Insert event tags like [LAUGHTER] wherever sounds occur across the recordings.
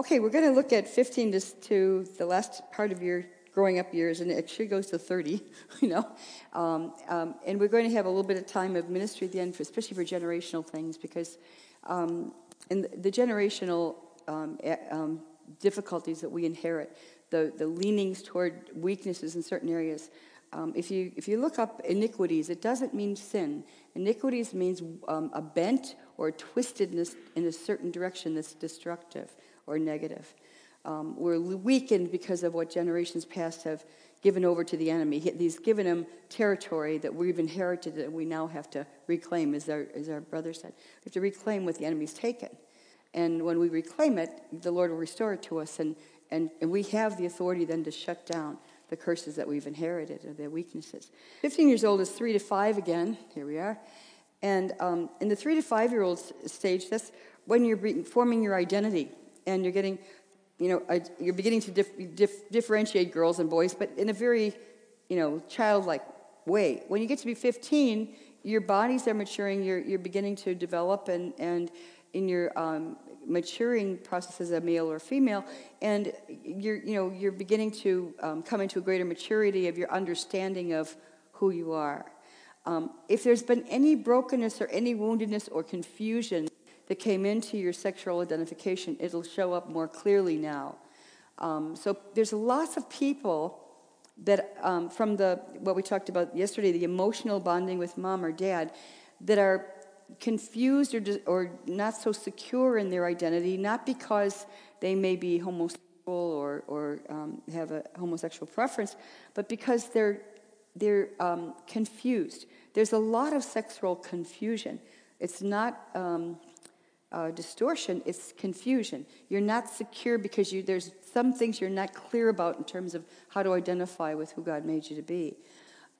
Okay, we're going to look at 15 to, to the last part of your growing up years, and it actually goes to 30, [LAUGHS] you know. Um, um, and we're going to have a little bit of time of ministry at the end, for, especially for generational things, because um, in the, generational um, um, difficulties that we inherit, the, the leanings toward weaknesses in certain areas, um, if, you, if you look up iniquities, it doesn't mean sin. Iniquities means a bent or twistedness in a certain direction that's destructive or negative. Um, we're weakened because of what generations past have given over to the enemy. He's given him territory that we've inherited that we now have to reclaim, as our, as our brother said. We have to reclaim what the enemy's taken. And when we reclaim it, the Lord will restore it to us. And, and, and we have the authority then to shut down the curses that we've inherited or their weaknesses. 15 years old is three to five again. Here we are. And um, in the three to five year old stage, that's when you're forming your identity and you're getting you know, you're beginning to dif- dif- differentiate girls and boys, but in a very, you know, childlike way. When you get to be 15, your bodies are maturing, you're, you're beginning to develop, and, and in your um, maturing process as a male or female, and you're, you know, you're beginning to um, come into a greater maturity of your understanding of who you are. Um, if there's been any brokenness or any woundedness or confusion that came into your sexual identification, it'll show up more clearly now. Um, so there's lots of people that, um, from the what we talked about yesterday, the emotional bonding with mom or dad, that are confused or, or not so secure in their identity, not because they may be homosexual or, or um, have a homosexual preference, but because they're, they're um, confused. There's a lot of sexual confusion. It's not um, uh, distortion, it's confusion. You're not secure because you, there's some things you're not clear about in terms of how to identify with who God made you to be.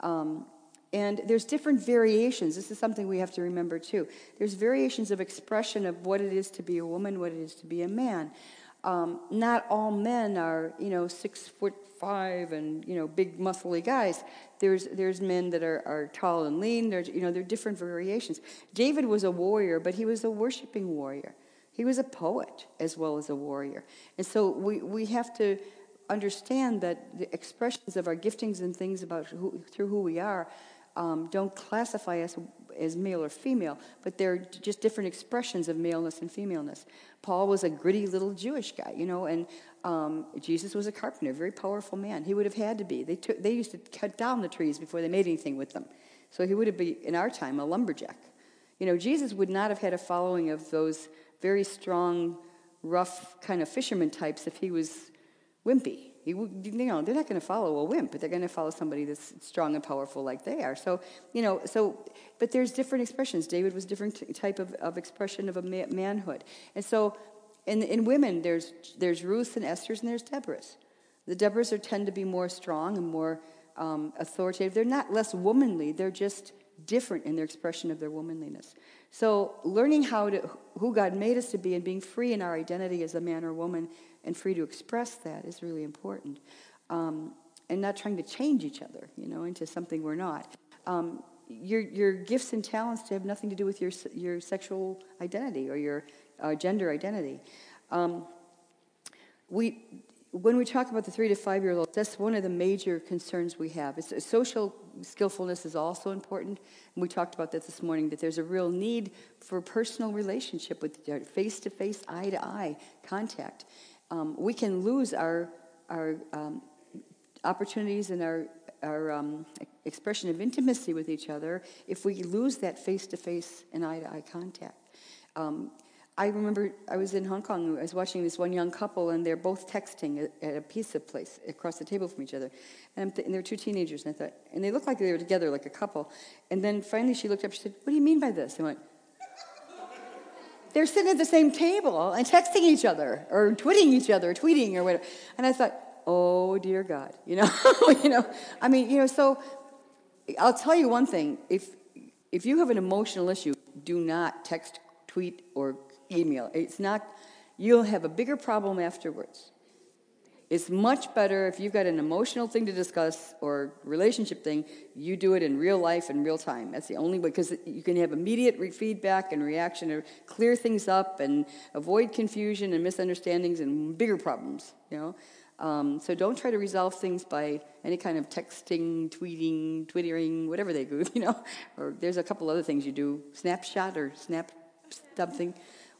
Um, and there's different variations. This is something we have to remember too. There's variations of expression of what it is to be a woman, what it is to be a man. Um, not all men are, you know, six foot five and you know big muscly guys. There's there's men that are, are tall and lean. There's you know there are different variations. David was a warrior, but he was a worshiping warrior. He was a poet as well as a warrior, and so we we have to understand that the expressions of our giftings and things about who, through who we are um, don't classify us as male or female, but they're just different expressions of maleness and femaleness. Paul was a gritty little Jewish guy, you know, and um, Jesus was a carpenter, a very powerful man. He would have had to be. They, took, they used to cut down the trees before they made anything with them. So he would have been, in our time, a lumberjack. You know, Jesus would not have had a following of those very strong, rough kind of fisherman types if he was wimpy. You, know, they're not going to follow a wimp, but they're going to follow somebody that's strong and powerful like they are. So, you know, so, but there's different expressions. David was different type of, of expression of a manhood. And so, in, in women, there's, there's Ruth and Esther's and there's Deborah's. The Deborahs are, tend to be more strong and more um, authoritative. They're not less womanly, they're just different in their expression of their womanliness. So, learning how to, who God made us to be and being free in our identity as a man or woman and free to express that is really important. Um, and not trying to change each other, you know, into something we're not. Um, your, your gifts and talents to have nothing to do with your, your sexual identity or your uh, gender identity. Um, we, when we talk about the three to five year olds, that's one of the major concerns we have. It's, social skillfulness is also important. And we talked about that this morning, that there's a real need for personal relationship with face to face, eye to eye contact um, we can lose our, our um, opportunities and our, our um, expression of intimacy with each other if we lose that face to face and eye to eye contact. Um, I remember I was in Hong Kong, I was watching this one young couple, and they're both texting at a pizza place across the table from each other. And, th- and they're two teenagers, and I thought, and they looked like they were together, like a couple. And then finally she looked up, she said, What do you mean by this? I went, they're sitting at the same table and texting each other or tweeting each other, tweeting or whatever. And I thought, oh dear God, you know, [LAUGHS] you know. I mean, you know. So I'll tell you one thing: if if you have an emotional issue, do not text, tweet, or email. It's not. You'll have a bigger problem afterwards. It's much better if you've got an emotional thing to discuss or relationship thing, you do it in real life in real time. That's the only way, because you can have immediate feedback and reaction or clear things up and avoid confusion and misunderstandings and bigger problems, you know. Um, so don't try to resolve things by any kind of texting, tweeting, twittering, whatever they do, [LAUGHS] you know. Or there's a couple other things you do, snapshot or snap something,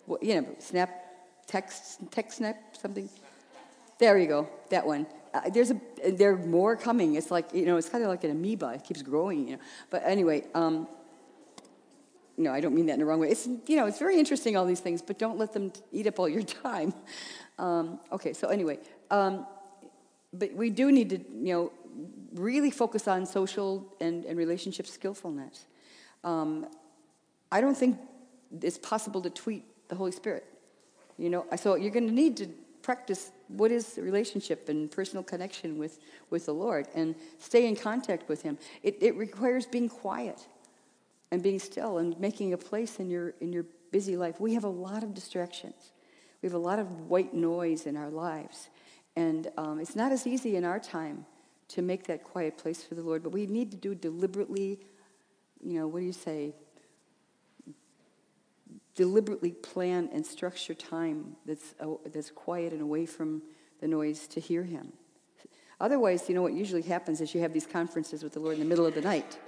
well, you know, snap text, text snap something. There you go, that one. Uh, there's a, there are more coming. It's like you know, it's kind of like an amoeba. It keeps growing, you know. But anyway, um, no, I don't mean that in the wrong way. It's you know, it's very interesting all these things, but don't let them eat up all your [LAUGHS] time. Um, okay, so anyway, um, but we do need to you know really focus on social and, and relationship skillfulness. Um, I don't think it's possible to tweet the Holy Spirit. You know, so you're going to need to practice what is the relationship and personal connection with, with the Lord and stay in contact with Him. It, it requires being quiet and being still and making a place in your, in your busy life. We have a lot of distractions, we have a lot of white noise in our lives. And um, it's not as easy in our time to make that quiet place for the Lord, but we need to do deliberately, you know, what do you say? Deliberately plan and structure time that's, uh, that's quiet and away from the noise to hear Him. Otherwise, you know what usually happens is you have these conferences with the Lord in the middle of the night,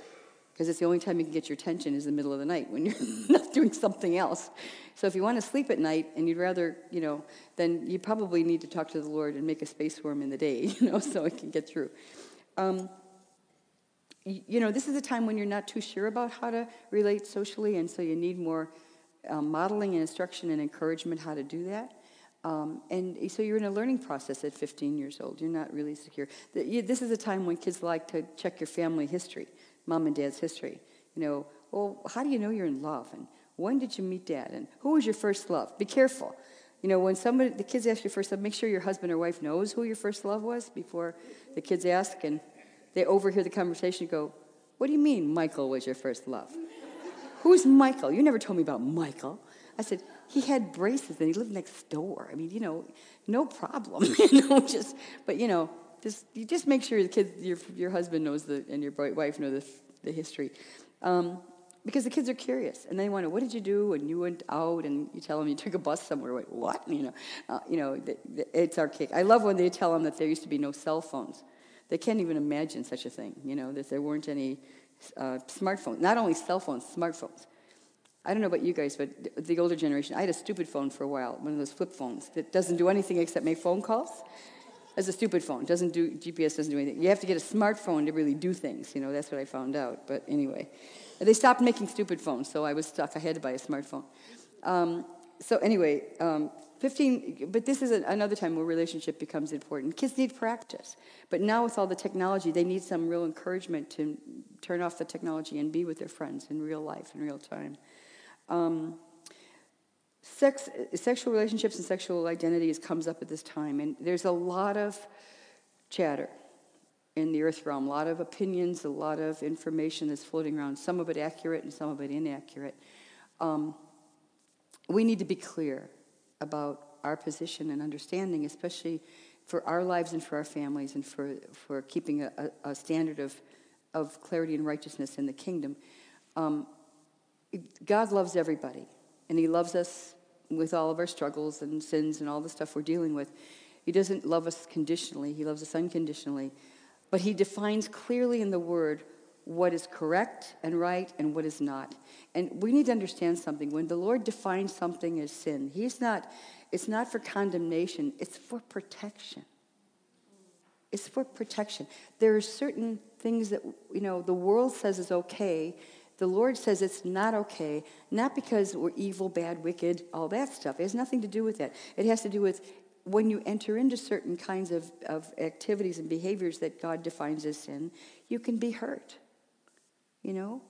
because it's the only time you can get your attention is the middle of the night when [LAUGHS] you're not doing something else. So if you want to sleep at night and you'd rather, you know, then you probably need to talk to the Lord and make a space for Him in the day, [LAUGHS] you know, so it can get through. Um, you know, this is a time when you're not too sure about how to relate socially, and so you need more um, modeling and instruction and encouragement how to do that. Um, and so you're in a learning process at 15 years old. You're not really secure. This is a time when kids like to check your family history, mom and dad's history. You know, well, how do you know you're in love? And when did you meet dad? And who was your first love? Be careful. You know, when somebody, the kids ask you first love, make sure your husband or wife knows who your first love was before the kids ask and they overhear the conversation and go, What do you mean Michael was your first love? Who's Michael? You never told me about Michael. I said, he had braces and he lived next door. I mean, you know, no problem. [LAUGHS] you know, just, but you know, just you just make sure the kids, your your husband knows the and your wife know the the history, um, because the kids are curious and they want to. What did you do when you went out? And you tell them you took a bus somewhere. What? You know, uh, you know, the, the, it's archaic. I love when they tell them that there used to be no cell phones. They can't even imagine such a thing. You know, that there weren't any uh, smartphones, not only cell phones, smartphones. I don't know about you guys, but the older generation, I had a stupid phone for a while, one of those flip phones that doesn't do anything except make phone calls. As a stupid phone, doesn't do GPS, doesn't do anything. You have to get a smartphone to really do things. You know, that's what I found out. But anyway, they stopped making stupid phones, so I was stuck. I had to buy a smartphone. Um, so anyway, um, 15, but this is another time where relationship becomes important. Kids need practice. But now with all the technology, they need some real encouragement to turn off the technology and be with their friends in real life, in real time. Um, sex, sexual relationships and sexual identities comes up at this time, and there's a lot of chatter in the earth realm, a lot of opinions, a lot of information that's floating around, some of it accurate and some of it inaccurate. Um, we need to be clear about our position and understanding, especially for our lives and for our families and for, for keeping a, a standard of, of clarity and righteousness in the kingdom. Um, God loves everybody, and He loves us with all of our struggles and sins and all the stuff we're dealing with. He doesn't love us conditionally, He loves us unconditionally. But He defines clearly in the Word what is correct and right and what is not. And we need to understand something. When the Lord defines something as sin, He's not, it's not for condemnation, it's for protection. It's for protection. There are certain things that, you know, the world says is okay. The Lord says it's not okay, not because we're evil, bad, wicked, all that stuff. It has nothing to do with that. It has to do with when you enter into certain kinds of, of activities and behaviors that God defines as sin, you can be hurt. You know,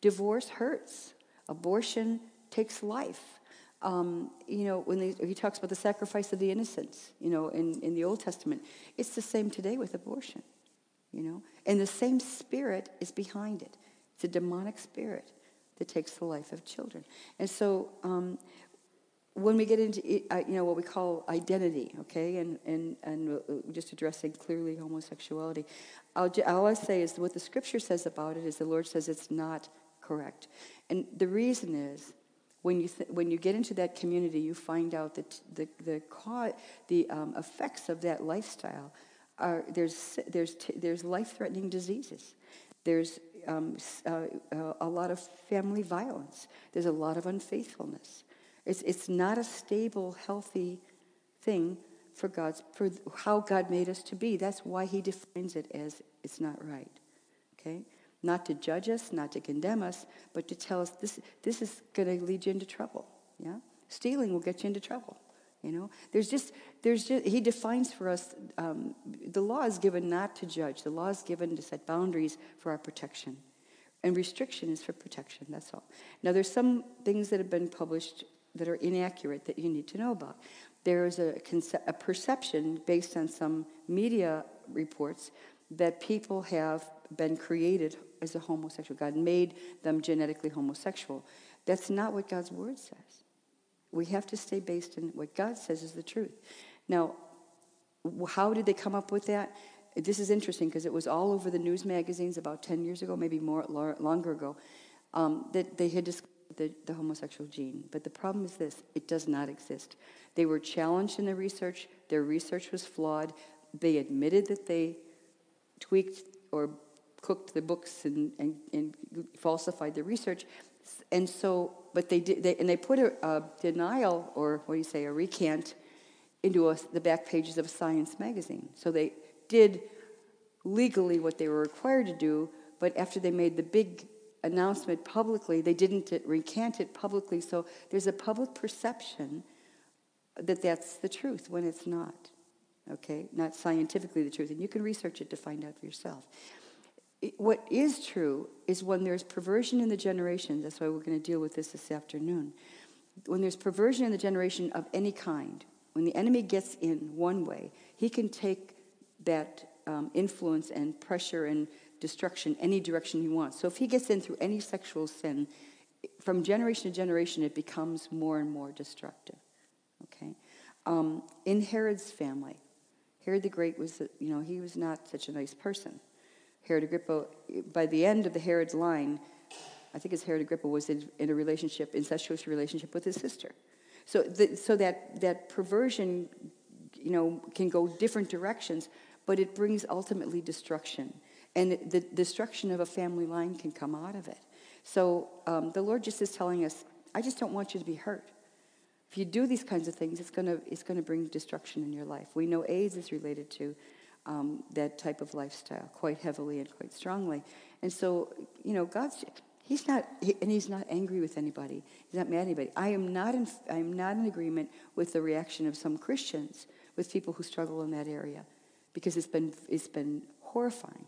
divorce hurts. Abortion takes life. Um, you know, when they, he talks about the sacrifice of the innocents, you know, in, in the Old Testament, it's the same today with abortion, you know, and the same spirit is behind it. It's a demonic spirit that takes the life of children. And so um, when we get into uh, you know what we call identity, okay, and and and uh, just addressing clearly homosexuality, I'll, all I say is what the Scripture says about it is the Lord says it's not correct, and the reason is when you th- when you get into that community, you find out that the the the, the um, effects of that lifestyle are there's there's t- there's life threatening diseases. There's um, uh, uh, a lot of family violence. There's a lot of unfaithfulness. It's, it's not a stable, healthy thing for God's for how God made us to be. That's why He defines it as it's not right. Okay, not to judge us, not to condemn us, but to tell us this this is going to lead you into trouble. Yeah, stealing will get you into trouble. You know, there's just there's just he defines for us um, the law is given not to judge. The law is given to set boundaries for our protection, and restriction is for protection. That's all. Now, there's some things that have been published that are inaccurate that you need to know about. There is a, conce- a perception based on some media reports that people have been created as a homosexual. God made them genetically homosexual. That's not what God's word says. We have to stay based in what God says is the truth. Now, how did they come up with that? This is interesting because it was all over the news magazines about 10 years ago, maybe more longer ago, um, that they had discovered the, the homosexual gene. But the problem is this it does not exist. They were challenged in the research, their research was flawed. They admitted that they tweaked or cooked the books and, and, and falsified the research. And so, but they did, they, and they put a, a, denial, or what do you say, a recant, into a, the back pages of a Science magazine. So they did legally what they were required to do, but after they made the big announcement publicly, they didn't recant it publicly. So there's a public perception that that's the truth when it's not. Okay? Not scientifically the truth. And you can research it to find out for yourself. what is true is when there's perversion in the generation, that's why we're going to deal with this this afternoon. When there's perversion in the generation of any kind, when the enemy gets in one way, he can take that um, influence and pressure and destruction any direction he wants. So if he gets in through any sexual sin, from generation to generation, it becomes more and more destructive. Okay? Um, in Herod's family, Herod the Great was, you know, he was not such a nice person. Herod Agrippa, by the end of the Herod's line, I think it's Herod Agrippa was in, in a relationship, incestuous relationship with his sister. So, the, so that, that perversion, you know, can go different directions, but it brings ultimately destruction and the destruction of a family line can come out of it. So um, the Lord just is telling us, I just don't want you to be hurt. If you do these kinds of things, it's going to it's to bring destruction in your life. We know AIDS is related to um, that type of lifestyle quite heavily and quite strongly. And so, you know, God's He's not, and he's not angry with anybody. He's not mad at anybody. I am not in, I am not in agreement with the reaction of some Christians with people who struggle in that area, because it's been, it's been horrifying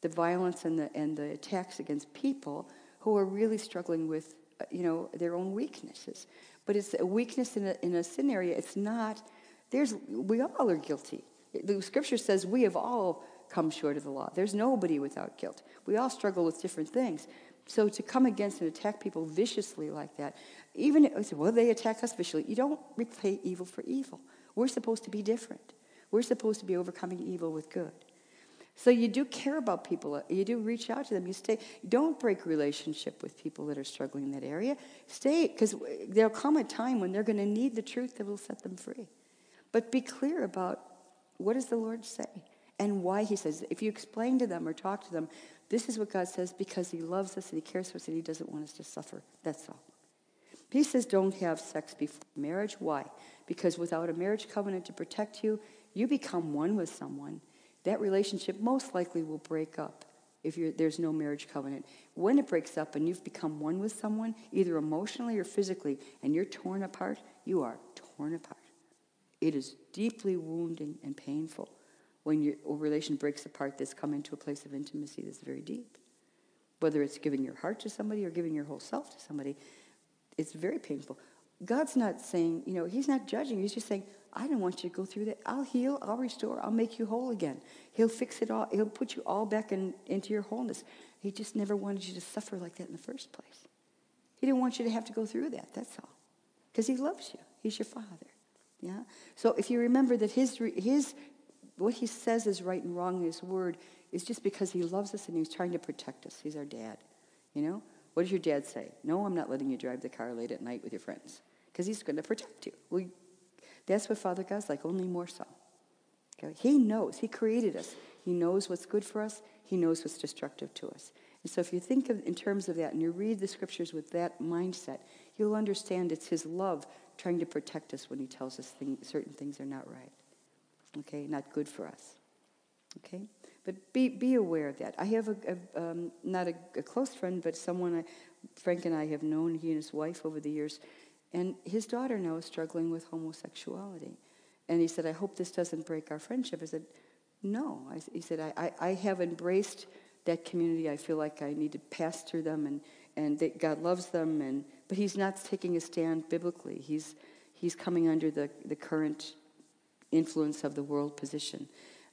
the violence and the, and the attacks against people who are really struggling with, uh, you know, their own weaknesses. But it's a weakness in a, in a sin area. It's not, there's, we all are guilty. The scripture says we have all come short of the law. There's nobody without guilt. We all struggle with different things. So to come against and attack people viciously like that, even, well, they attack us viciously. You don't repay evil for evil. We're supposed to be different. We're supposed to be overcoming evil with good. So you do care about people. You do reach out to them. You stay. Don't break relationship with people that are struggling in that area. Stay, because there'll come a time when they're going to need the truth that will set them free. But be clear about what does the Lord say and why He says. If you explain to them or talk to them, this is what God says because He loves us and He cares for us and He doesn't want us to suffer. That's all. He says don't have sex before marriage. Why? Because without a marriage covenant to protect you, you become one with someone that relationship most likely will break up if there's no marriage covenant. When it breaks up and you've become one with someone, either emotionally or physically, and you're torn apart, you are torn apart. It is deeply wounding and painful when your relation breaks apart that's come into a place of intimacy that's very deep. Whether it's giving your heart to somebody or giving your whole self to somebody, it's very painful. God's not saying, you know, He's not judging. He's just saying, I don't want you to go through that. I'll heal, I'll restore, I'll make you whole again. He'll fix it all, He'll put you all back in, into your wholeness. He just never wanted you to suffer like that in the first place. He didn't want you to have to go through that, that's all. Because He loves you. He's your father. Yeah? So if you remember that his, his, what he says is right and wrong in his word is just because he loves us and he's trying to protect us. He's our dad. You know? What does your dad say? No, I'm not letting you drive the car late at night with your friends because he's going to protect you. Well, that's what Father God's like, only more so. Okay? He knows. He created us. He knows what's good for us. He knows what's destructive to us. And so if you think of in terms of that and you read the scriptures with that mindset, you'll understand it's his love trying to protect us when he tells us things, certain things are not right. Okay, not good for us. Okay? But be, be aware of that. I have a, a um, not a, a, close friend, but someone I, Frank and I have known, he and his wife over the years, and his daughter now is struggling with homosexuality. And he said, I hope this doesn't break our friendship. I said, No. I, he said, I, I, I have embraced that community. I feel like I need to pass through them and, and that God loves them. And, but he's not taking a stand biblically. He's, he's coming under the, the current influence of the world position.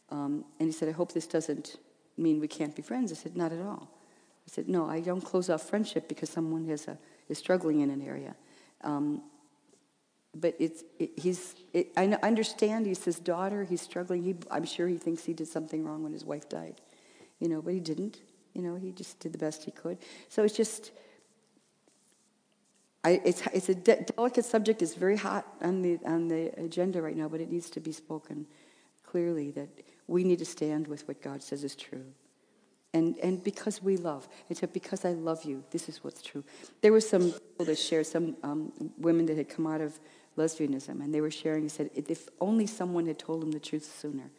Um, and he said, I hope this doesn't mean we can't be friends. I said, Not at all. I said, No, I don't close off friendship because someone has a, is struggling in an area. Um, but it's, it, he's, it, I understand he's his daughter, he's struggling. He, I'm sure he thinks he did something wrong when his wife died, you know, but he didn't. You know, he just did the best he could. So it's just, I, it's, it's a de- delicate subject. It's very hot on the, on the agenda right now, but it needs to be spoken clearly that we need to stand with what God says is true. And, and because we love. It said, because I love you, this is what's true. There were some people that shared, some um, women that had come out of lesbianism, and they were sharing and said, if only someone had told them the truth sooner,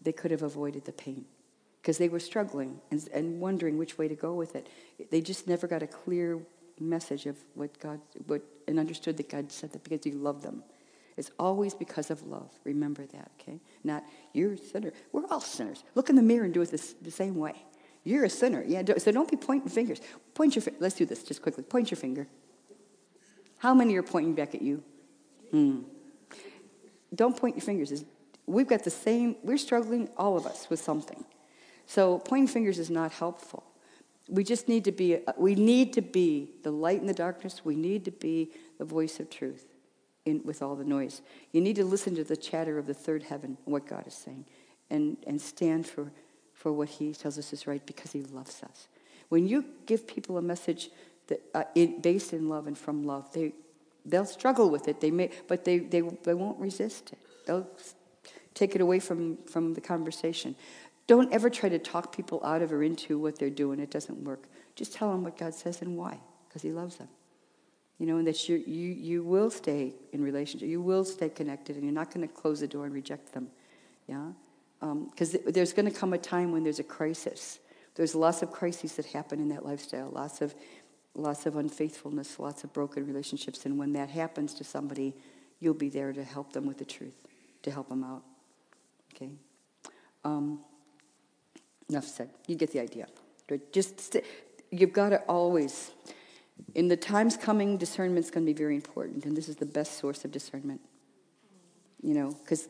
they could have avoided the pain. Because they were struggling and, and wondering which way to go with it. They just never got a clear message of what God, what, and understood that God said that because He loved them. It's always because of love. Remember that, okay? Not, you're a sinner. We're all sinners. Look in the mirror and do it this, the same way. You're a sinner. Yeah, so don't be pointing fingers. Point your Let's do this just quickly. Point your finger. How many are pointing back at you? Hmm. Don't point your fingers. We've got the same, we're struggling, all of us, with something. So pointing fingers is not helpful. We just need to be, we need to be the light in the darkness. We need to be the voice of truth in, with all the noise. You need to listen to the chatter of the third heaven, what God is saying, and, and stand for, for what He tells us is right because He loves us. When you give people a message that, uh, it, based in love and from love, they, they'll struggle with it, they may, but they, they, they won't resist it. They'll take it away from, from the conversation. Don't ever try to talk people out of or into what they're doing. It doesn't work. Just tell them what God says and why, because He loves them. You know, and that you, you, you will stay in relationship. You will stay connected, and you're not going to close the door and reject them. Yeah? Because um, there's going to come a time when there's a crisis. There's lots of crises that happen in that lifestyle, lots of, lots of unfaithfulness, lots of broken relationships. And when that happens to somebody, you'll be there to help them with the truth, to help them out. Okay? Um, enough said. You get the idea. Just, st- you've got to always in the times coming, discernment is going to be very important, and this is the best source of discernment. You know, because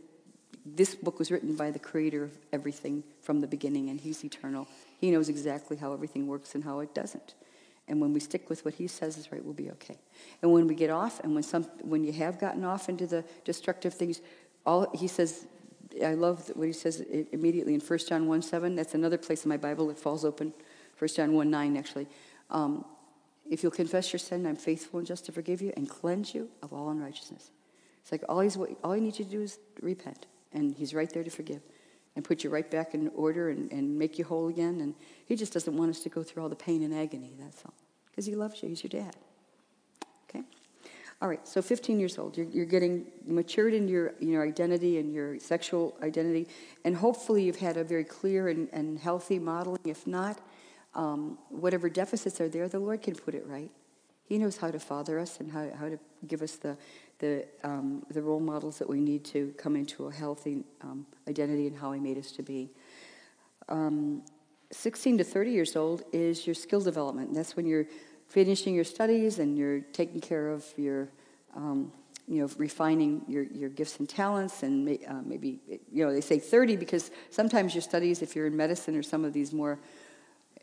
this book was written by the creator of everything from the beginning, and he's eternal. He knows exactly how everything works and how it doesn't. And when we stick with what he says is right, we'll be okay. And when we get off, and when some, when you have gotten off into the destructive things, all he says, I love what he says immediately in 1 John 1 7. That's another place in my Bible that falls open. 1 John 1 9, actually. Um, if you'll confess your sin, I'm faithful and just to forgive you and cleanse you of all unrighteousness. It's like all, he's, all he needs you to do is repent, and he's right there to forgive and put you right back in order and, and make you whole again. And he just doesn't want us to go through all the pain and agony, that's all. Because he loves you, he's your dad. Okay? All right, so 15 years old, you're, you're getting matured in your, your identity and your sexual identity, and hopefully you've had a very clear and, and healthy modeling. If not, um, whatever deficits are there, the Lord can put it right. He knows how to father us and how, how to give us the, the, um, the role models that we need to come into a healthy um, identity and how He made us to be. Um, 16 to 30 years old is your skill development. That's when you're finishing your studies and you're taking care of your, um, you know, refining your, your gifts and talents. And may, uh, maybe, you know, they say 30 because sometimes your studies, if you're in medicine or some of these more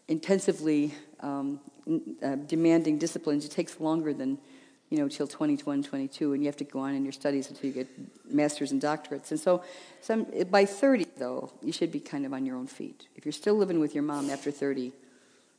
intensively um, uh, demanding disciplines, it takes longer than you know, till 21, 22, and you have to go on in your studies until you get masters and doctorates. And so, some, by 30, though, you should be kind of on your own feet. If you're still living with your mom after 30,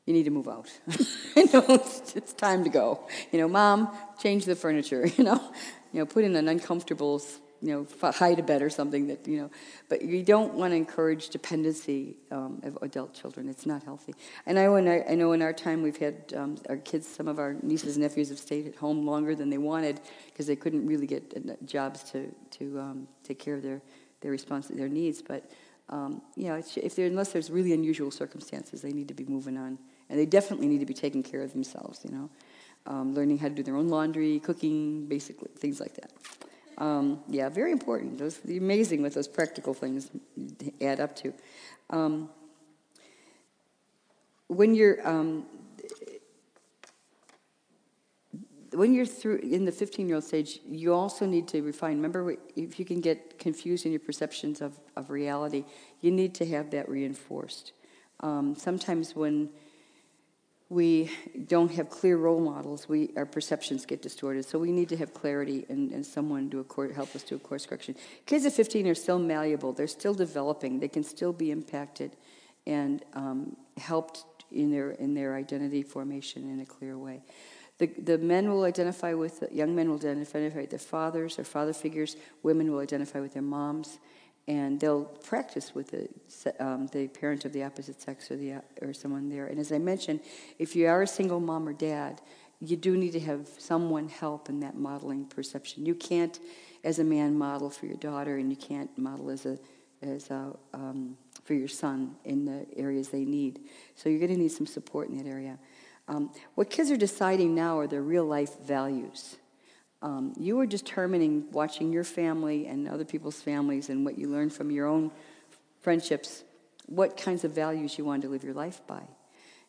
you need to move out. [LAUGHS] you know, it's, it's, time to go. You know, mom, change the furniture. [LAUGHS] You know, you know, put in an uncomfortable you know, hide a bed or something that, you know, but you don't want to encourage dependency um, of adult children. It's not healthy. And I, when I, I know in our time we've had um, our kids, some of our nieces and nephews have stayed at home longer than they wanted because they couldn't really get uh, jobs to, to um, take care of their, their response, their needs. But, um, you know, if they're, unless there's really unusual circumstances, they need to be moving on. And they definitely need to be taking care of themselves, you know, um, learning how to do their own laundry, cooking, basically, things like that. Um, yeah, very important. Those amazing what those practical things add up to. Um, when you're um, when you're through in the 15 year old stage, you also need to refine. Remember, if you can get confused in your perceptions of, of reality, you need to have that reinforced. Um, sometimes when we don't have clear role models, we, our perceptions get distorted. So we need to have clarity and, and someone to help us do a course correction. Kids at 15 are still malleable. They're still developing. They can still be impacted and um, helped in their, in their identity formation in a clear way. The, the men will identify with, young men will identify with their fathers or father figures. Women will identify with their moms and they'll practice with the, um, the parent of the opposite sex or, the, or someone there. And as I mentioned, if you are a single mom or dad, you do need to have someone help in that modeling perception. You can't, as a man, model for your daughter, and you can't model as a, as a, um, for your son in the areas they need. So you're going to need some support in that area. Um, what kids are deciding now are their real life values um, you are determining, watching your family and other people's families and what you learn from your own friendships, what kinds of values you want to live your life by.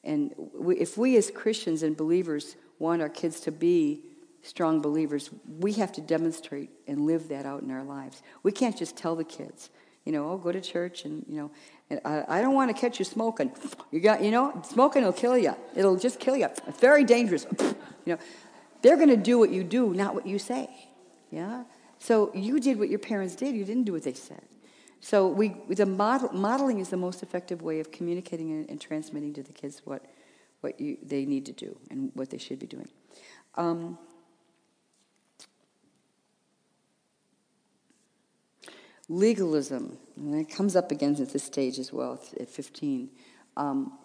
And we, if we as Christians and believers want our kids to be strong believers, we have to demonstrate and live that out in our lives. We can't just tell the kids, you know, oh, go to church and, you know, and I, I don't want to catch you smoking. You got, you know, smoking will kill you. It'll just kill you. It's very dangerous. [LAUGHS] You know, they're going to do what you do, not what you say. Yeah? So you did what your parents did, you didn't do what they said. So we, the model, modeling is the most effective way of communicating and, and, transmitting to the kids what, what you, they need to do and what they should be doing. Um, legalism, and it comes up again at this stage as well, at 15. Um,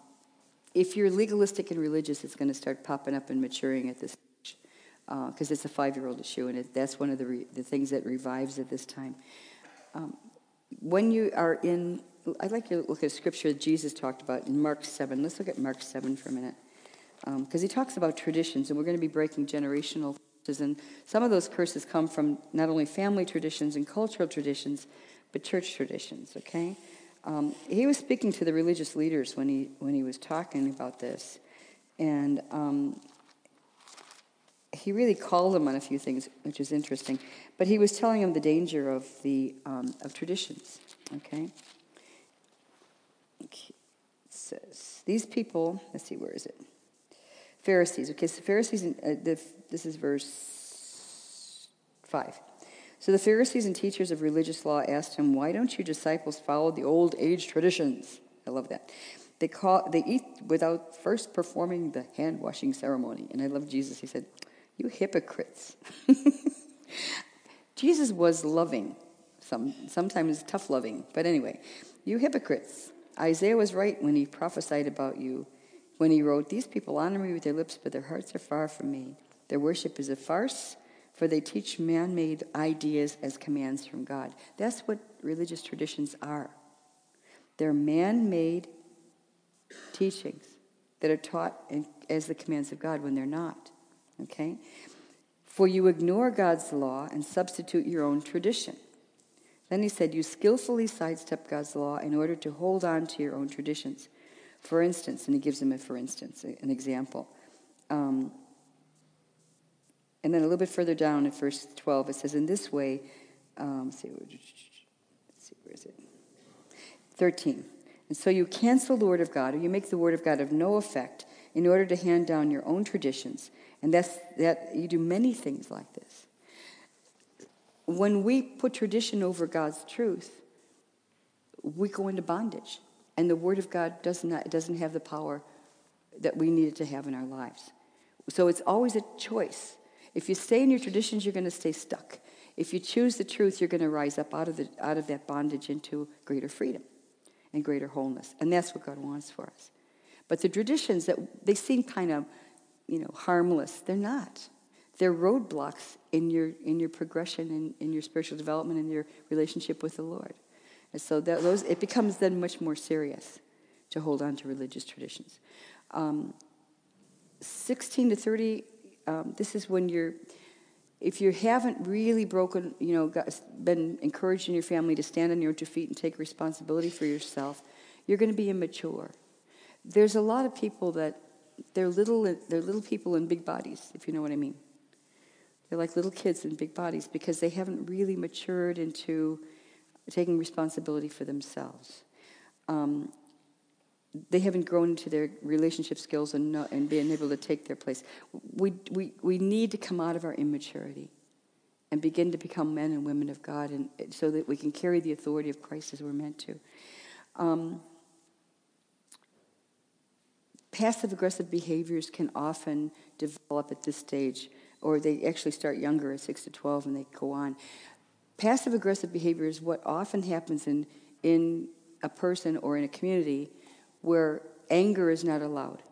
if you're legalistic and religious, it's going to start popping up and maturing at this because uh, it's a five-year-old issue, and it, that's one of the, re, the things that revives at this time. Um, when you are in, I'd like you to look at a scripture Jesus talked about in Mark 7. Let's look at Mark 7 for a minute. Because um, he talks about traditions, and we're going to be breaking generational curses. And some of those curses come from not only family traditions and cultural traditions, but church traditions, okay? Um, he was speaking to the religious leaders when he, when he was talking about this. And um, he really called him on a few things, which is interesting. But he was telling him the danger of the um, of traditions. Okay. It says these people. Let's see, where is it? Pharisees. Okay, so Pharisees. uh, the, this is verse five. So the Pharisees and teachers of religious law asked him, "Why don't you disciples follow the old age traditions?" I love that. They call they eat without first performing the hand washing ceremony. And I love Jesus. He said, you hypocrites. [LAUGHS] Jesus was loving, some, sometimes tough loving, but anyway, you hypocrites. Isaiah was right when he prophesied about you, when he wrote, These people honor me with their lips, but their hearts are far from me. Their worship is a farce, for they teach man made ideas as commands from God. That's what religious traditions are. They're man made teachings that are taught as the commands of God when they're not. Okay? For you ignore God's law and substitute your own tradition. Then he said, You skillfully sidestep God's law in order to hold on to your own traditions. For instance, and he gives him a for instance, an example. Um, and then a little bit further down in verse 12, it says, In this way, um, see, where is it? 13. And so you cancel the word of God, or you make the word of God of no effect in order to hand down your own traditions And that's that you do many things like this. When we put tradition over God's truth, we go into bondage. And the Word of God does not, doesn't have the power that we need it to have in our lives. So it's always a choice. If you stay in your traditions, you're going to stay stuck. If you choose the truth, you're going to rise up out of, the, out of that bondage into greater freedom and greater wholeness. And that's what God wants for us. But the traditions that they seem kind of, you know, harmless, they're not. They're roadblocks in your in your progression in, in your spiritual development and your relationship with the Lord. And so that those it becomes then much more serious to hold on to religious traditions. Um, 16 to 30, um, this is when you're if you haven't really broken, you know, got, been encouraged in your family to stand on your two feet and take responsibility for yourself, you're going to be immature. There's a lot of people that they're little, they're little people in big bodies, if you know what I mean. They're like little kids in big bodies because they haven't really matured into taking responsibility for themselves. Um, they haven't grown into their relationship skills and, not, and being able to take their place. We, we, we need to come out of our immaturity and begin to become men and women of God and, so that we can carry the authority of Christ as we're meant to. Um, passive aggressive behaviors can often develop at this stage, or they actually start younger at 6 to 12 and they go on. Passive aggressive behavior is what often happens in, in a person or in a community where anger is not allowed.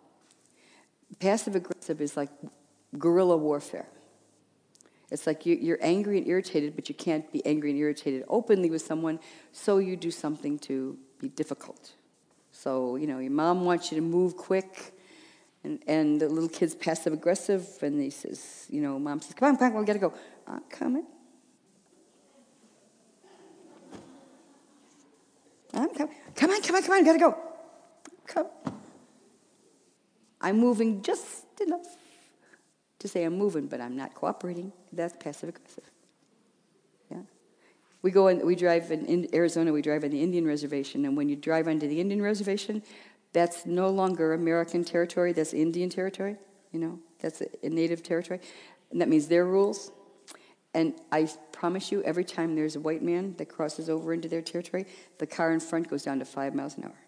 Passive aggressive is like guerrilla warfare. It's like you're angry and irritated, but you can't be angry and irritated openly with someone, so you do something to be difficult. So, you know, your mom wants you to move quick, and, and the little kid's passive aggressive, and he says, you know, mom says, come on, come on, we gotta go. I'm coming. I'm coming. Come on, come on, come on, gotta go. Come. I'm moving just enough to say I'm moving, but I'm not cooperating. That's passive aggressive. We go and we drive in, in, Arizona. We drive on the Indian reservation, and when you drive onto the Indian reservation, that's no longer American territory. That's Indian territory. You know, that's a, a native territory, and that means their rules. And I promise you, every time there's a white man that crosses over into their territory, the car in front goes down to five miles an hour.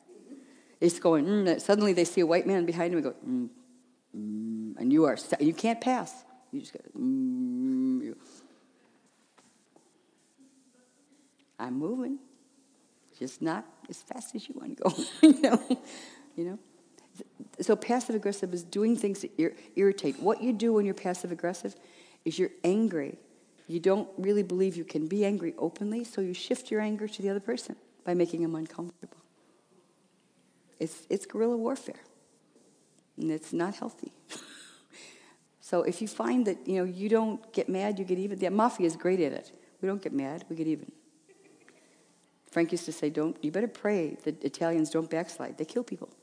It's going, mm, suddenly they see a white man behind him and go, mm, mm, and you are, you can't pass. You just go, mm, you. I'm moving, just not as fast as you want to go. [LAUGHS] you know, you know. So passive aggressive is doing things that ir- irritate. What you do when you're passive aggressive is you're angry. You don't really believe you can be angry openly, so you shift your anger to the other person by making them uncomfortable. It's, it's guerrilla warfare, and it's not healthy. [LAUGHS] so if you find that you know you don't get mad, you get even. The mafia is great at it. We don't get mad; we get even. Frank used to say, "Don't you better pray that Italians don't backslide. They kill people." [LAUGHS]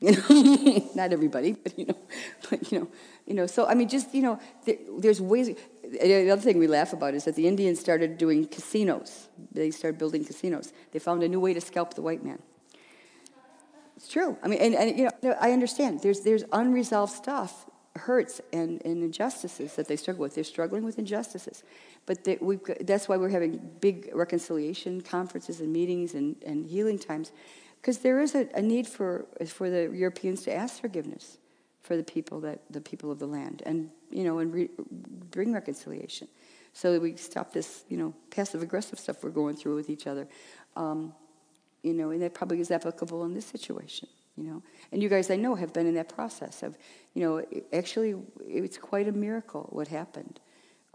You know, [LAUGHS] not everybody, but you know, [LAUGHS] but you know, you know. So I mean, just you know, there, there's ways. The other thing we laugh about is that the Indians started doing casinos. They started building casinos. They found a new way to scalp the white man. It's true. I mean, and, and you know, I understand. There's there's unresolved stuff, hurts and, and injustices that they struggle with. They're struggling with injustices, but they, that's why we're having big reconciliation conferences and meetings and, and healing times, because there is a, a, need for for the Europeans to ask forgiveness for the people that the people of the land, and you know, and re, bring reconciliation, so that we stop this you know passive aggressive stuff we're going through with each other. Um, you know, and that probably is applicable in this situation, you know. And you guys, I know, have been in that process of, you know, actually, it's quite a miracle what happened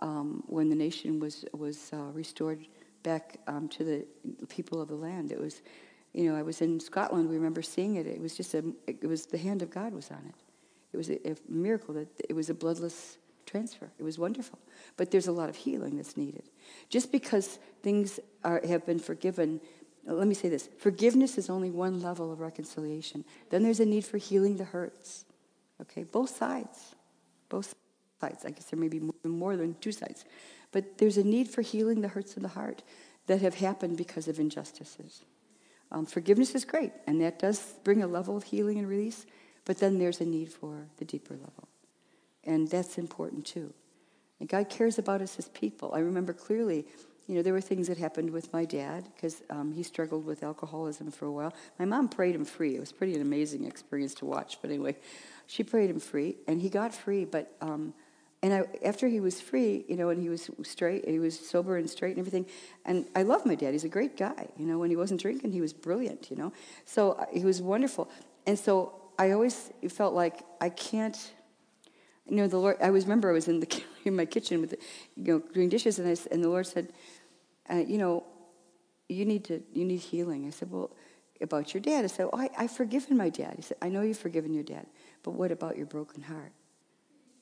um, when the nation was was uh, restored back um, to the people of the land. It was, you know, I was in Scotland. We remember seeing it. It was just a, it was the hand of God was on it. It was a, a miracle that it was a bloodless transfer. It was wonderful. But there's a lot of healing that's needed. Just because things are, have been forgiven let me say this forgiveness is only one level of reconciliation. Then there's a need for healing the hurts. Okay, both sides. Both I guess there may be more than two sides. But there's a need for healing the hurts of the heart that have happened because of injustices. Um, forgiveness is great, and that does bring a level of healing and release, but then there's a need for the deeper level. And that's important too. And God cares about us as people. I remember clearly, you know, there were things that happened with my dad because um, he struggled with alcoholism for a while. My mom prayed him free. It was pretty an amazing experience to watch. But anyway, she prayed him free, and he got free. But um, and I, after he was free, you know, and he was straight, he was sober and straight and everything. And I love my dad. He's a great guy. You know, when he wasn't drinking, he was brilliant. You know, so uh, he was wonderful. And so I always felt like I can't. You know, the Lord. I was remember I was in the [LAUGHS] in my kitchen with, the, you know, doing dishes, and I and the Lord said, uh, you know, you need to you need healing. I said, well, about your dad. I said, oh, I, I've forgiven my dad. He said, I know you've forgiven your dad, but what about your broken heart?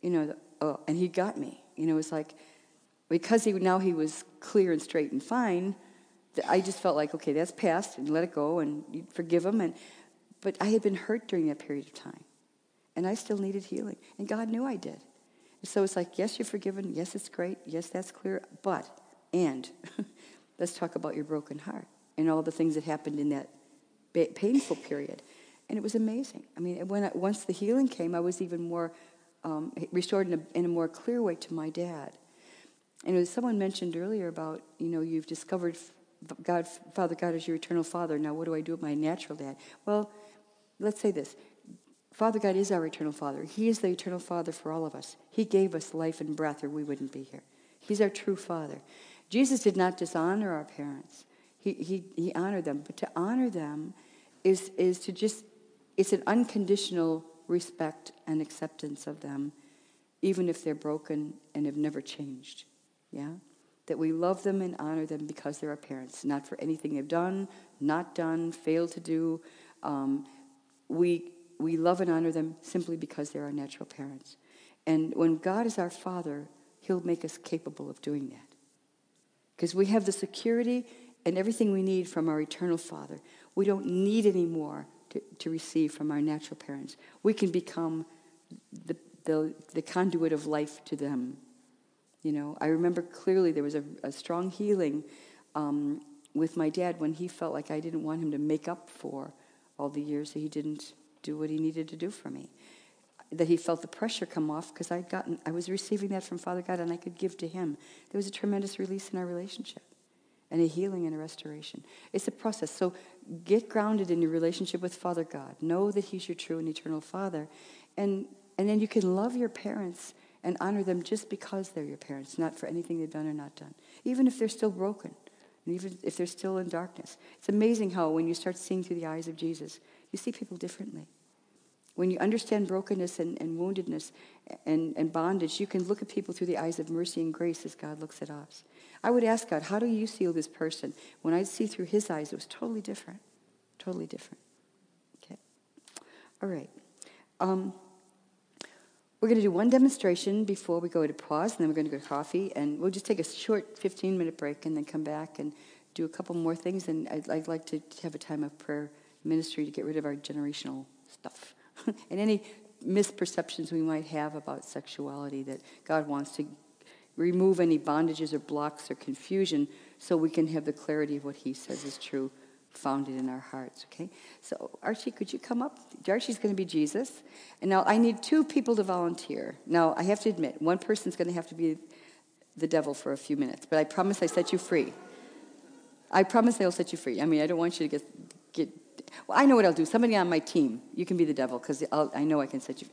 You know, the, oh, and he got me. You know, it was like because he now he was clear and straight and fine. I just felt like, okay, that's past, and let it go, and forgive him. And but I had been hurt during that period of time, and I still needed healing, and God knew I did. So it's like, yes, you're forgiven. Yes, it's great. Yes, that's clear. But and [LAUGHS] let's talk about your broken heart and all the things that happened in that painful period. And it was amazing. I mean, when I, once the healing came, I was even more um, restored in a, in a more clear way to my dad. And as someone mentioned earlier about, you know, you've discovered God, Father God is your eternal Father. Now, what do I do with my natural dad? Well, let's say this Father God is our eternal Father. He is the eternal Father for all of us. He gave us life and breath, or we wouldn't be here. He's our true Father. Jesus did not dishonor our parents, he, he, he honored them. But to honor them is, is to just, it's an unconditional respect and acceptance of them, even if they're broken and have never changed. Yeah? That we love them and honor them because they're our parents, not for anything they've done, not done, failed to do. Um, we, we love and honor them simply because they're our natural parents. And when God is our Father, He'll make us capable of doing that. Because we have the security and everything we need from our eternal Father. We don't need any more to, to receive from our natural parents. We can become the, the, the conduit of life to them. You know, I remember clearly there was a, a strong healing um, with my dad when he felt like I didn't want him to make up for all the years that he didn't do what he needed to do for me. That he felt the pressure come off because I'd gotten, I was receiving that from Father God and I could give to him. There was a tremendous release in our relationship and a healing and a restoration. It's a process. So get grounded in your relationship with Father God. Know that He's your true and eternal Father. And, and then you can love your parents and honor them just because they're your parents, not for anything they've done or not done, even if they're still broken. And even if they're still in darkness. It's amazing how when you start seeing through the eyes of Jesus, you see people differently. When you understand brokenness and, and woundedness and, and bondage, you can look at people through the eyes of mercy and grace as God looks at us. I would ask God, how do you see this person? When I see through his eyes, it was totally different. Totally different. Okay. All right. Um, we're going to do one demonstration before we go to pause, and then we're going to go to coffee, and we'll just take a short 15 minute break and then come back and do a couple more things. And I'd, I'd like to have a time of prayer ministry to get rid of our generational stuff [LAUGHS] and any misperceptions we might have about sexuality that God wants to remove any bondages or blocks or confusion so we can have the clarity of what he says is true founded in our hearts okay? So archie could you come up? Archie's going to be jesus. And now i need two people to volunteer. Now i have to admit one person's going to have to be the devil for a few minutes but i promise i set you free. I promise i'll set you free. I mean i don't want you to get get well i know what i'll do. Somebody on my team you can be the devil because i know i can set you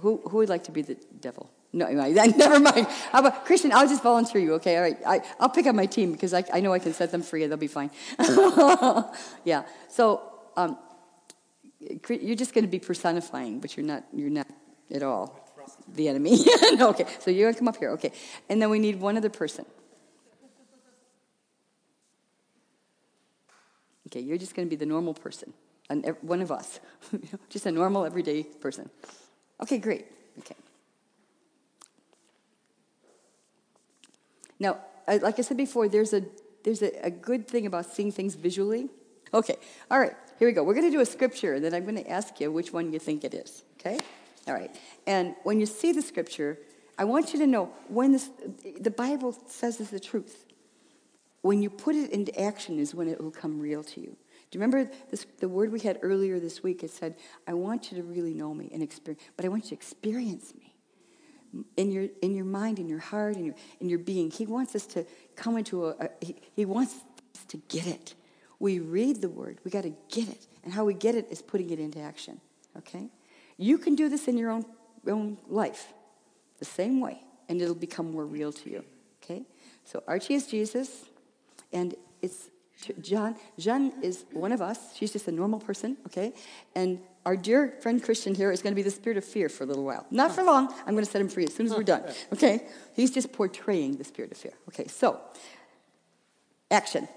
who, who would like to be the devil no, [LAUGHS] never mind. How about Christian? I'll just volunteer you. Okay, all right. I, I'll pick up my team because I, I know I can set them free and they'll be fine. [LAUGHS] yeah. So um, you're just going to be personifying, but you're not. You're not at all the enemy. [LAUGHS] no, okay. So you're going to come up here. Okay, and then we need one other person. Okay, you're just going to be the normal person, one of us, just a normal everyday person. Okay, great. Okay. Now, like I said before, there's a there's a, a good thing about seeing things visually. Okay, all right, here we go. We're going to do a scripture, and then I'm going to ask you which one you think it is. Okay, all right. And when you see the scripture, I want you to know when this, the Bible says is the truth. When you put it into action is when it will come real to you. Do you remember this, the word we had earlier this week? It said, I want you to really know me and experience, but I want you to experience me. In your, in your mind, in your heart, in your, in your being. He wants us to come into a, a he, he wants us to get it. We read the word, we got to get it. And how we get it is putting it into action. Okay? You can do this in your own, own life the same way, and it'll become more real to you. Okay? So Archie is Jesus, and it's John. John is one of us. She's just a normal person, okay? And our dear friend Christian here is going to be the spirit of fear for a little while. Not for long. I'm going to set him free as soon as we're done, okay? He's just portraying the spirit of fear. Okay, so action.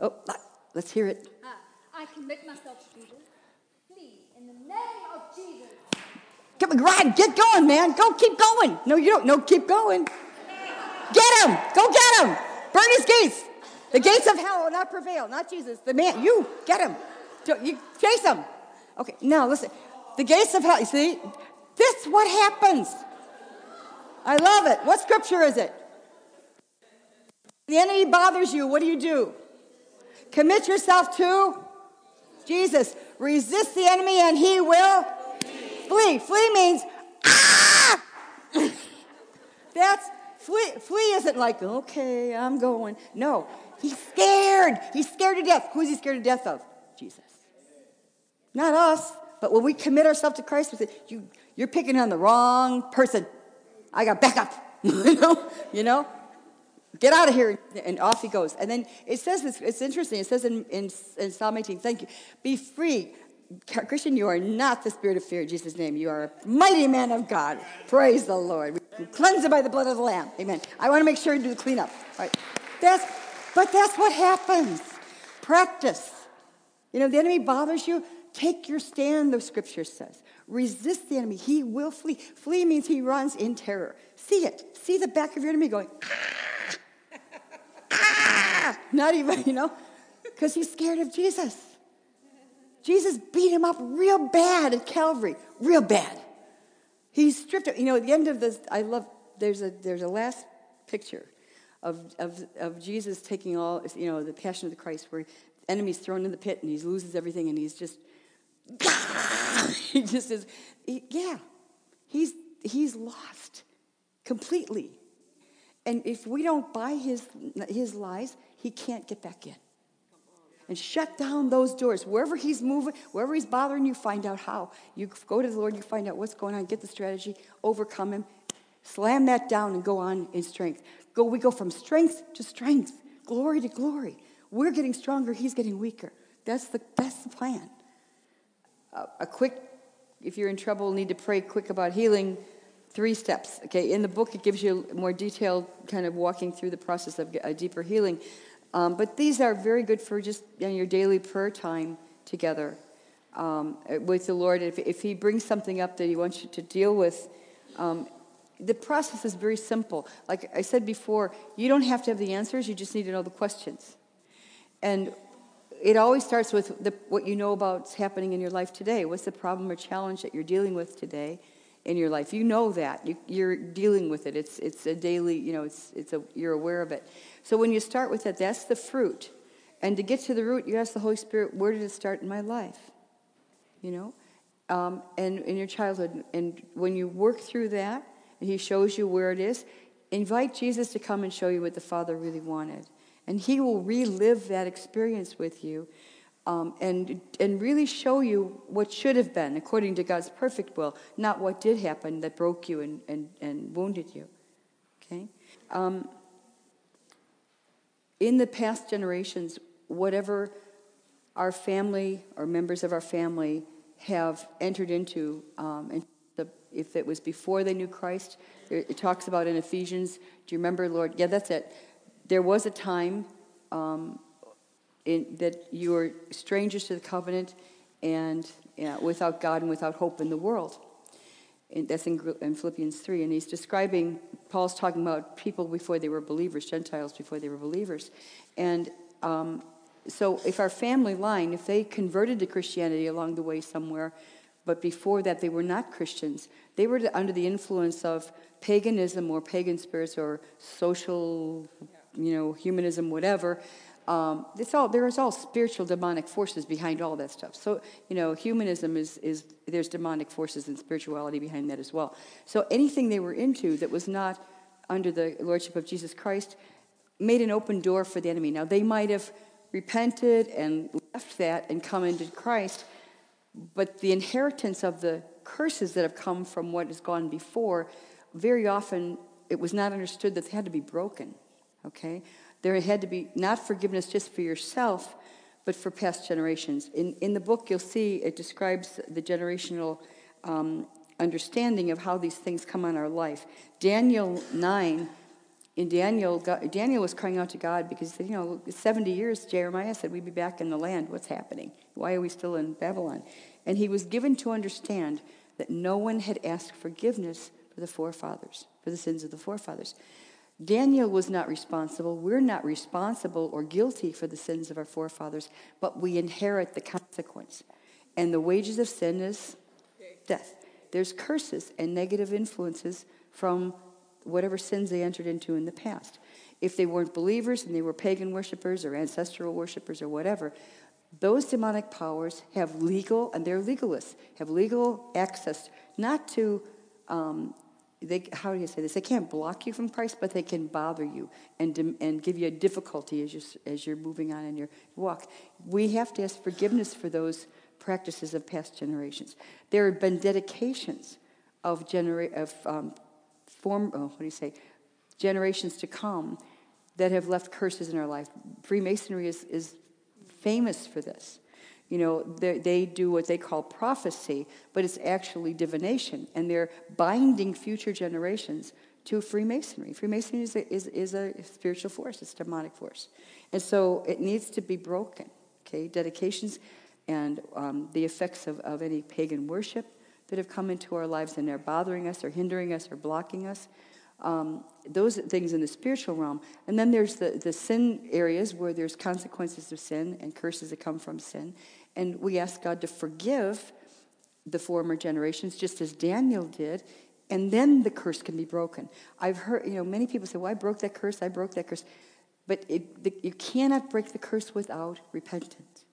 Oh, let's hear it. Uh, I commit myself to Jesus. Please, in the name of Jesus. Come on, Rod, get going, man. Go, keep going. No, you don't. No, keep going. Get him. Go get him. Burn his gates. The gates of hell will not prevail. Not Jesus. The man. You get him. You chase him. Okay. Now listen. The gates of hell. You see, this what happens. I love it. What scripture is it? The enemy bothers you. What do you do? Commit yourself to Jesus. Resist the enemy and he will flee. Flee means, ah! [LAUGHS] That's, flee, flee isn't like, okay, I'm going. No, he's scared. He's scared to death. Who's he scared to death of? Jesus. Not us. But when we commit ourselves to Christ, we say, you, you're picking on the wrong person. I got backup. [LAUGHS] you know? You know? Get out of here. And off he goes. And then it says, it's, it's interesting. It says in, in, in Psalm 18, thank you. Be free. Christian, you are not the spirit of fear in Jesus' name. You are a mighty man of God. Praise the Lord. Cleansed by the blood of the Lamb. Amen. I want to make sure you do the cleanup. All right. That's, but that's what happens. Practice. You know, the enemy bothers you. Take your stand, the scripture says. Resist the enemy. He will flee. Flee means he runs in terror. See it. See the back of your enemy going, [LAUGHS] ah! Not even, you know, because he's scared of Jesus. Jesus beat him up real bad at Calvary, real bad. He stripped him. You know, at the end of this, I love, there's a, there's a last picture of, of, of Jesus taking all, you know, the passion of the Christ where the enemy's thrown in the pit and he loses everything and he's just, [LAUGHS] he just is, he, yeah, he's, he's lost completely. And if we don't buy his, his lies, he can't get back in. And shut down those doors. Wherever he's moving, wherever he's bothering you, find out how. You go to the Lord, you find out what's going on, get the strategy, overcome him, slam that down, and go on in strength. Go, we go from strength to strength, glory to glory. We're getting stronger, he's getting weaker. That's the, that's the plan. Uh, a quick, if you're in trouble, need to pray quick about healing three steps. Okay, in the book it gives you more detailed kind of walking through the process of a deeper healing. Um, but these are very good for just you know, your daily prayer time together um, with the Lord. If, if He brings something up that He wants you to deal with, um, the process is very simple. Like I said before, you don't have to have the answers, you just need to know the questions. And it always starts with the, what you know about what's happening in your life today. What's the problem or challenge that you're dealing with today? In your life. You know that. You, are dealing with it. It's, it's a daily, you know, it's, it's a, you're aware of it. So when you start with that, that's the fruit. And to get to the root, you ask the Holy Spirit, where did it start in my life? You know? Um, and in your childhood. And when you work through that, and He shows you where it is, invite Jesus to come and show you what the Father really wanted. And He will relive that experience with you um, and, and really show you what should have been according to God's perfect will, not what did happen that broke you and, and, and wounded you. Okay? Um, in the past generations, whatever our family or members of our family have entered into, um, the, if it was before they knew Christ, it talks about in Ephesians, do you remember, Lord? Yeah, that's it. There was a time um, in, that you are strangers to the covenant and without God and without hope in the world. And that's in, in, Philippians 3. And he's describing, Paul's talking about people before they were believers, Gentiles before they were believers. And um, so if our family line, if they converted to Christianity along the way somewhere, but before that they were not Christians, they were under the influence of paganism or pagan spirits or social, you know, humanism, whatever, Um, it's all there's all spiritual demonic forces behind all that stuff. So you know, humanism is is there's demonic forces and spirituality behind that as well. So anything they were into that was not under the lordship of Jesus Christ made an open door for the enemy. Now they might have repented and left that and come into Christ, but the inheritance of the curses that have come from what has gone before, very often it was not understood that they had to be broken. Okay? There had to be not forgiveness just for yourself, but for past generations. In, in the book, you'll see it describes the generational um, understanding of how these things come on our life. Daniel 9, in Daniel, God, Daniel was crying out to God because, you know, 70 years, Jeremiah said, we'd be back in the land. What's happening? Why are we still in Babylon? And he was given to understand that no one had asked forgiveness for the forefathers, for the sins of the forefathers. Daniel was not responsible. We're not responsible or guilty for the sins of our forefathers, but we inherit the consequence. And the wages of sin is death. There's curses and negative influences from whatever sins they entered into in the past. If they weren't believers and they were pagan worshippers or ancestral worshippers or whatever, those demonic powers have legal, and they're legalists, have legal access not to um, they, how do you say this? They can't block you from Christ, but they can bother you and, and give you a difficulty as, you, as you're moving on in your walk. We have to ask forgiveness for those practices of past generations. There have been dedications of, genera- of um, form, oh, what do you say, generations to come that have left curses in our life. Freemasonry is, is famous for this. You know, they do what they call prophecy, but it's actually divination, and they're binding future generations to Freemasonry. Freemasonry is a, is, is a spiritual force, it's a demonic force. And so it needs to be broken, okay? Dedications and um, the effects of, of any pagan worship that have come into our lives and they're bothering us or hindering us or blocking us. Um, those things in the spiritual realm. And then there's the, the sin areas where there's consequences of sin and curses that come from sin. And we ask God to forgive the former generations, just as Daniel did, and then the curse can be broken. I've heard, you know, many people say, well, I broke that curse, I broke that curse. But it, the, you cannot break the curse without repentance.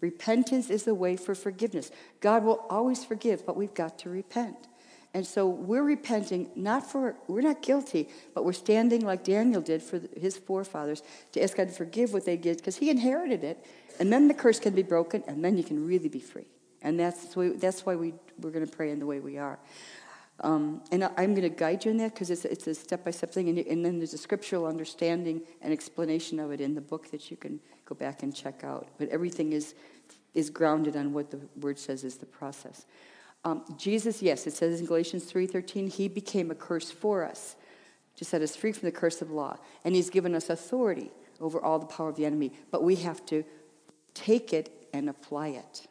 Repentance is the way for forgiveness. God will always forgive, but we've got to repent. And so we're repenting, not for, we're not guilty, but we're standing like Daniel did for his forefathers to ask God to forgive what they did because he inherited it. And then the curse can be broken, and then you can really be free. And that's, that's why we, we're going to pray in the way we are. Um, and I'm going to guide you in that because it's, it's a step by step thing. And, and, then there's a scriptural understanding and explanation of it in the book that you can go back and check out. But everything is, is grounded on what the word says is the process. Um, Jesus, yes, it says in Galatians 3:13, he became a curse for us to set us free from the curse of law. And he's given us authority over all the power of the enemy. But we have to take it and apply it,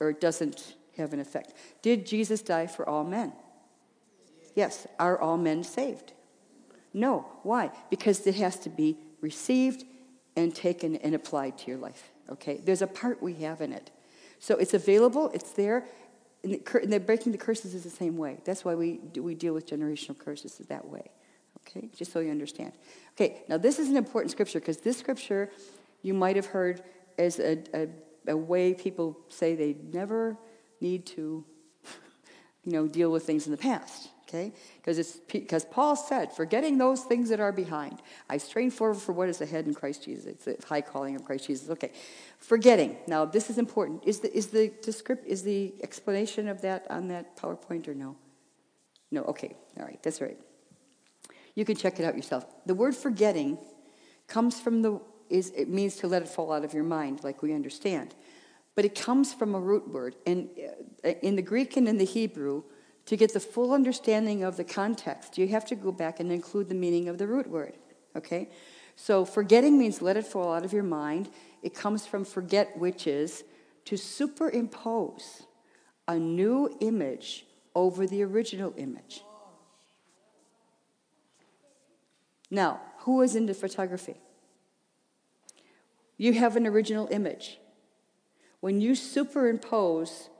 or it doesn't have an effect. Did Jesus die for all men? Yes. Are all men saved? No. Why? Because it has to be received and taken and applied to your life. Okay? There's a part we have in it. So it's available, it's there, and, the, and breaking the curses is the same way. That's why we, we deal with generational curses that way. Okay? Just so you understand. Okay, now this is an important scripture because this scripture you might have heard as a, a, a way people say they never need to, [LAUGHS] you know, deal with things in the past. Okay, because it's because Paul said, "Forgetting those things that are behind, I strain forward for what is ahead in Christ Jesus." It's the high calling of Christ Jesus. Okay, forgetting. Now, this is important. Is the is the descript is the explanation of that on that PowerPoint or no? No. Okay. All right. That's right. You can check it out yourself. The word forgetting comes from the is it means to let it fall out of your mind, like we understand. But it comes from a root word. And uh, in the Greek and in the Hebrew, to get the full understanding of the context, you have to go back and include the meaning of the root word. Okay? So forgetting means let it fall out of your mind. It comes from forget, which is to superimpose a new image over the original image. Now, who is into photography? You have an original image. When you superimpose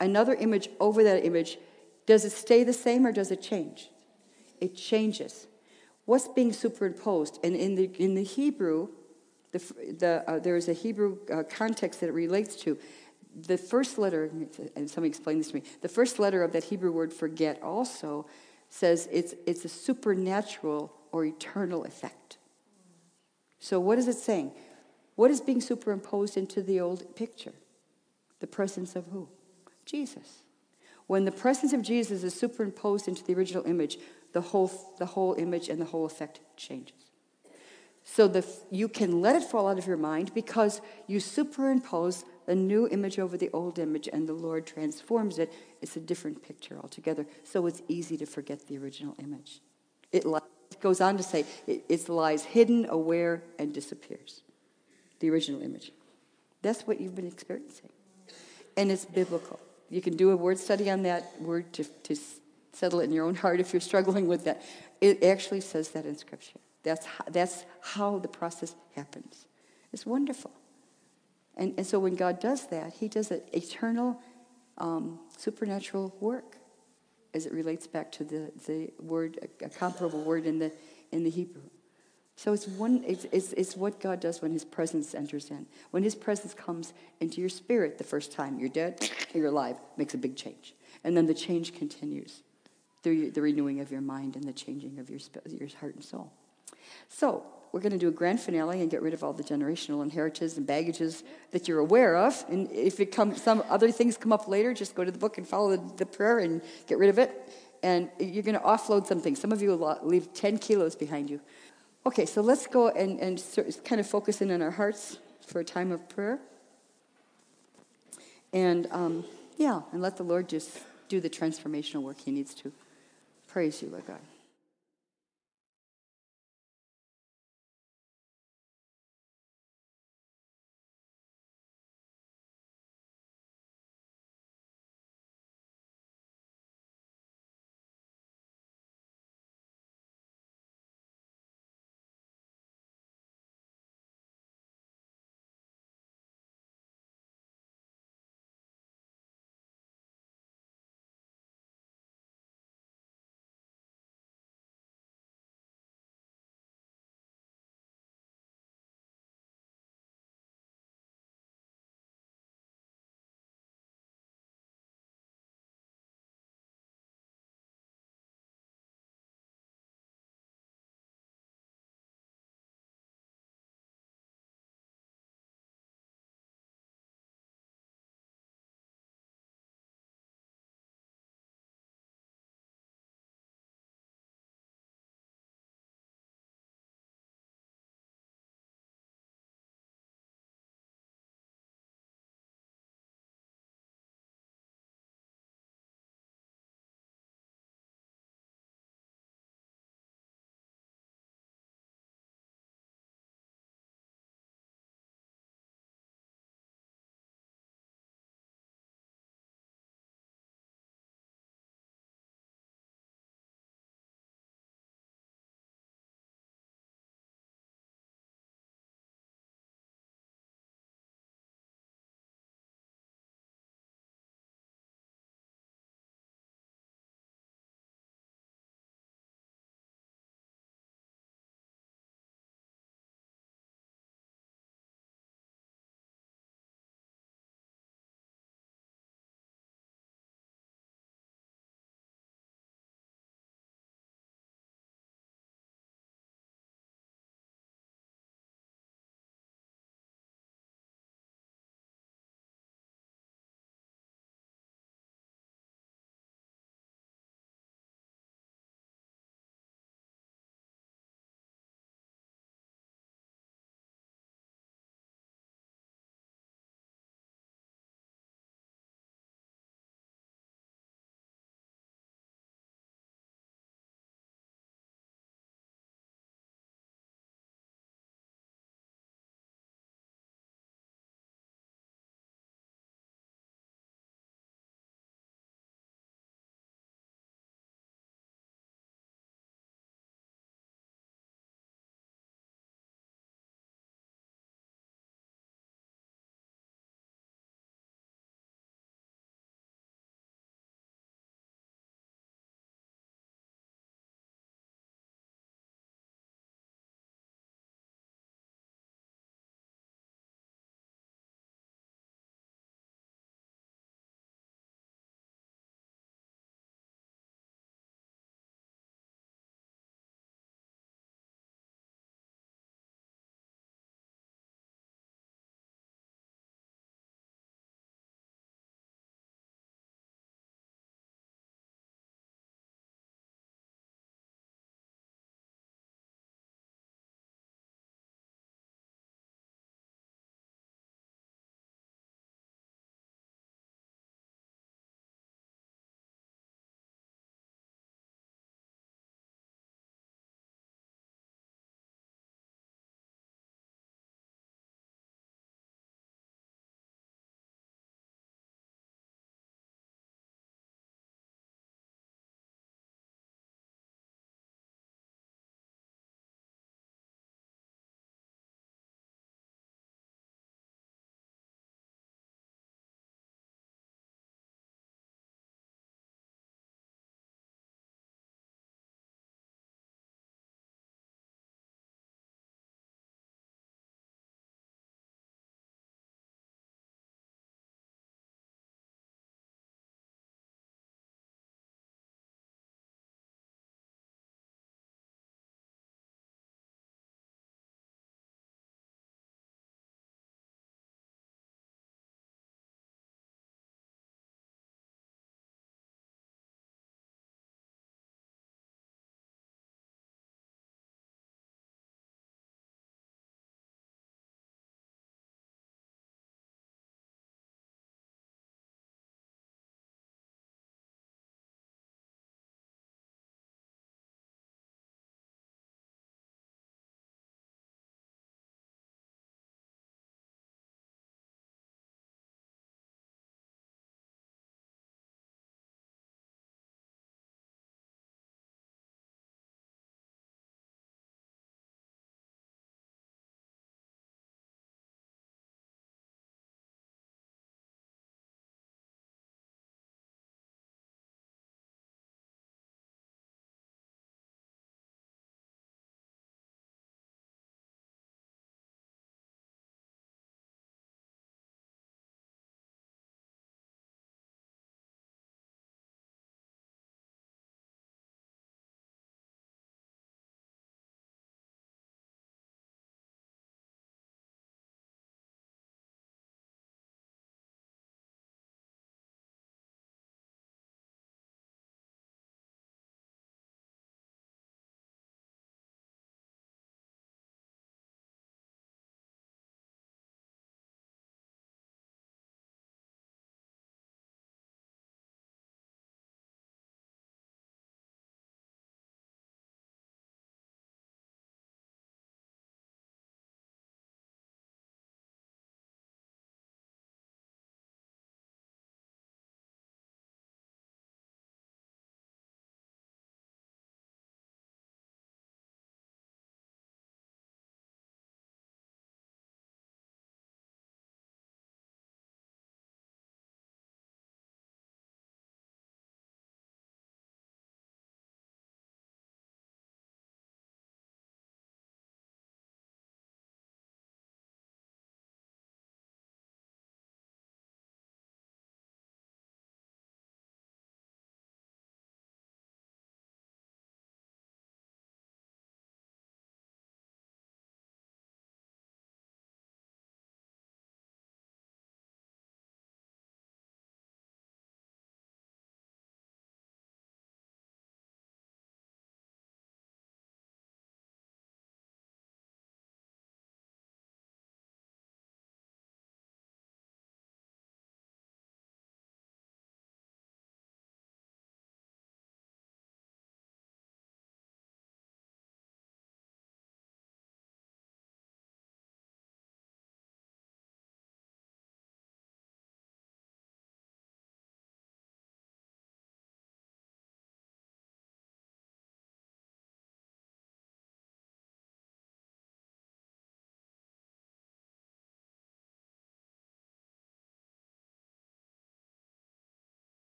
another image over that image, does it stay the same or does it change? It changes. What's being superimposed? And in the, in the Hebrew, The, the, uh, there is a Hebrew uh, context that it relates to. The first letter, and somebody explained this to me, the first letter of that Hebrew word forget also says it's, it's a supernatural or eternal effect. So, what is it saying? What is being superimposed into the old picture? The presence of who? Jesus. When the presence of Jesus is superimposed into the original image, the whole, the whole image and the whole effect changes. So the, you can let it fall out of your mind because you superimpose a new image over the old image and the Lord transforms it. It's a different picture altogether. So it's easy to forget the original image. It, it goes on to say it, it lies hidden, aware, and disappears. The original image. That's what you've been experiencing. And it's biblical. You can do a word study on that word to, to settle it in your own heart if you're struggling with that. It actually says that in Scripture. That's how, that's how the process happens. It's wonderful. And, and so when God does that, He does an eternal, um, supernatural work as it relates back to the, the word, a comparable word in the, in the Hebrew. So it's, one, it's, it's, it's what God does when His presence enters in. When His presence comes into your spirit the first time, you're dead, you're alive, makes a big change. And then the change continues through the renewing of your mind and the changing of your, your heart and soul. So we're going to do a grand finale and get rid of all the generational inheritances and baggages that you're aware of. And if it comes, some other things come up later, just go to the book and follow the, the prayer and get rid of it. And you're going to offload something. Some of you will leave 10 kilos behind you. Okay, so let's go and, and kind of focus in on our hearts for a time of prayer. And um, yeah, and let the Lord just do the transformational work He needs to. Praise you, Lord God.